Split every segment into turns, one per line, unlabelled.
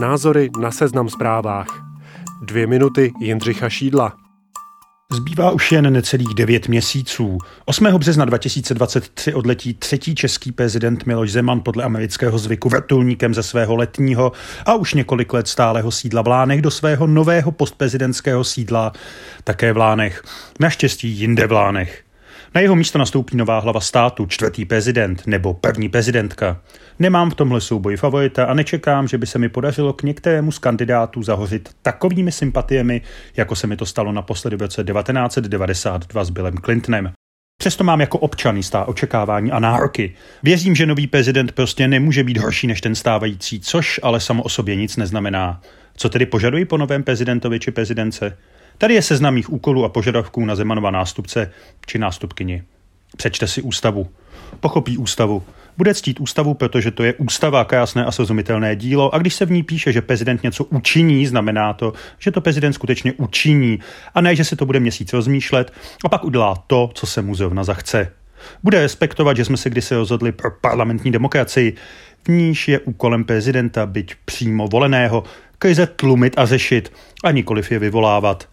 Názory na seznam zprávách. Dvě minuty Jindřicha Šídla.
Zbývá už jen necelých devět měsíců. 8. března 2023 odletí třetí český prezident Miloš Zeman podle amerického zvyku vrtulníkem ze svého letního a už několik let stálého sídla v Lánech do svého nového postprezidentského sídla také v Lánech. Naštěstí jinde v Lánech. Na jeho místo nastoupí nová hlava státu, čtvrtý prezident nebo první prezidentka. Nemám v tomhle souboji favorita a nečekám, že by se mi podařilo k některému z kandidátů zahořit takovými sympatiemi, jako se mi to stalo naposledy v roce 1992 s Billem Clintonem. Přesto mám jako občan jistá očekávání a nároky. Věřím, že nový prezident prostě nemůže být horší než ten stávající, což ale samo o sobě nic neznamená. Co tedy požaduji po novém prezidentovi či prezidence? Tady je seznam mých úkolů a požadavků na Zemanova nástupce či nástupkyni. Přečte si ústavu. Pochopí ústavu. Bude ctít ústavu, protože to je ústava, krásné a srozumitelné dílo a když se v ní píše, že prezident něco učiní, znamená to, že to prezident skutečně učiní a ne, že se to bude měsíc rozmýšlet a pak udělá to, co se mu zrovna zachce. Bude respektovat, že jsme se kdysi rozhodli pro parlamentní demokracii, v níž je úkolem prezidenta, byť přímo voleného, krize tlumit a řešit a nikoliv je vyvolávat.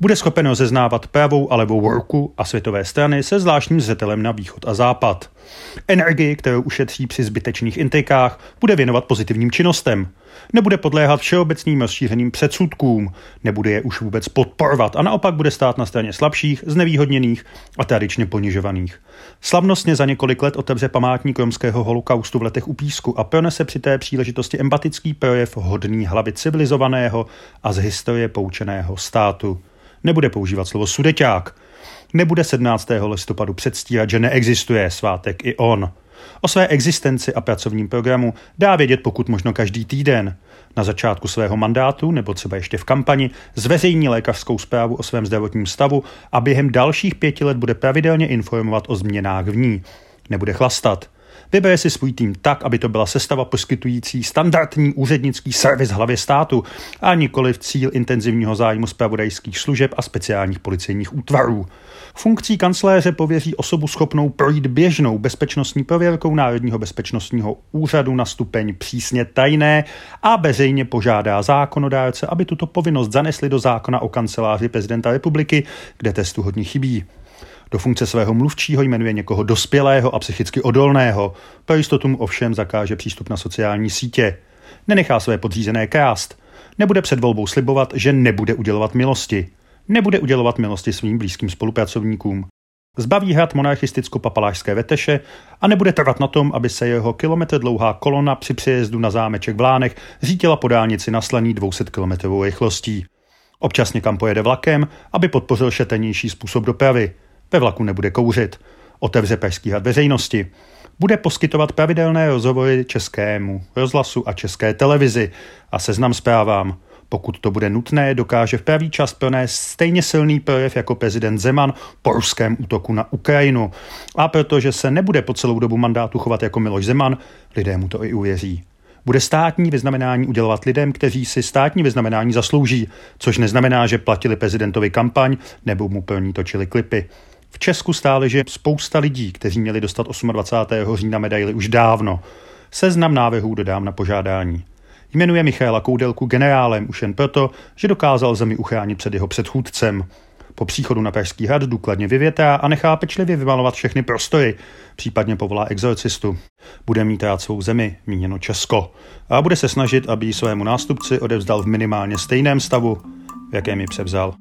Bude schopen rozeznávat pravou a levou ruku a světové strany se zvláštním zřetelem na východ a západ. Energii, kterou ušetří při zbytečných intrikách, bude věnovat pozitivním činnostem. Nebude podléhat všeobecným rozšířeným předsudkům, nebude je už vůbec podporovat a naopak bude stát na straně slabších, znevýhodněných a tradičně ponižovaných. Slavnostně za několik let otevře památník romského holokaustu v letech u písku a pronese při té příležitosti empatický projev hodný hlavy civilizovaného a z historie poučeného státu nebude používat slovo sudeťák, nebude 17. listopadu předstírat, že neexistuje svátek i on. O své existenci a pracovním programu dá vědět pokud možno každý týden. Na začátku svého mandátu nebo třeba ještě v kampani zveřejní lékařskou zprávu o svém zdravotním stavu a během dalších pěti let bude pravidelně informovat o změnách v ní. Nebude chlastat. Vybere si svůj tým tak, aby to byla sestava poskytující standardní úřednický servis hlavě státu a nikoli v cíl intenzivního zájmu zpravodajských služeb a speciálních policejních útvarů. Funkcí kancléře pověří osobu schopnou projít běžnou bezpečnostní prověrkou Národního bezpečnostního úřadu na stupeň přísně tajné a veřejně požádá zákonodárce, aby tuto povinnost zanesli do zákona o kanceláři prezidenta republiky, kde testu hodně chybí. Do funkce svého mluvčího jmenuje někoho dospělého a psychicky odolného. Pro jistotu mu ovšem zakáže přístup na sociální sítě. Nenechá své podřízené krást. Nebude před volbou slibovat, že nebude udělovat milosti. Nebude udělovat milosti svým blízkým spolupracovníkům. Zbaví hrad monarchisticko-papalášské veteše a nebude trvat na tom, aby se jeho kilometr dlouhá kolona při přejezdu na zámeček v Lánech řítila po dálnici na slaný 200 km rychlostí. Občas někam pojede vlakem, aby podpořil šetenější způsob dopravy – ve vlaku nebude kouřit, otevře pražský had veřejnosti, bude poskytovat pravidelné rozhovory českému rozhlasu a české televizi a seznam zprávám. Pokud to bude nutné, dokáže v pravý čas pronést stejně silný projev jako prezident Zeman po ruském útoku na Ukrajinu. A protože se nebude po celou dobu mandátu chovat jako Miloš Zeman, lidé mu to i uvěří. Bude státní vyznamenání udělovat lidem, kteří si státní vyznamenání zaslouží, což neznamená, že platili prezidentovi kampaň nebo mu plní točili klipy. V Česku stále že spousta lidí, kteří měli dostat 28. října medaily už dávno. Seznam návrhů dodám na požádání. Jmenuje Michaela Koudelku generálem už jen proto, že dokázal zemi uchránit před jeho předchůdcem. Po příchodu na Pražský hrad důkladně vyvětá a nechá pečlivě vymalovat všechny prostory, případně povolá exorcistu. Bude mít rád svou zemi, míněno Česko, a bude se snažit, aby ji svému nástupci odevzdal v minimálně stejném stavu, v jakém ji převzal.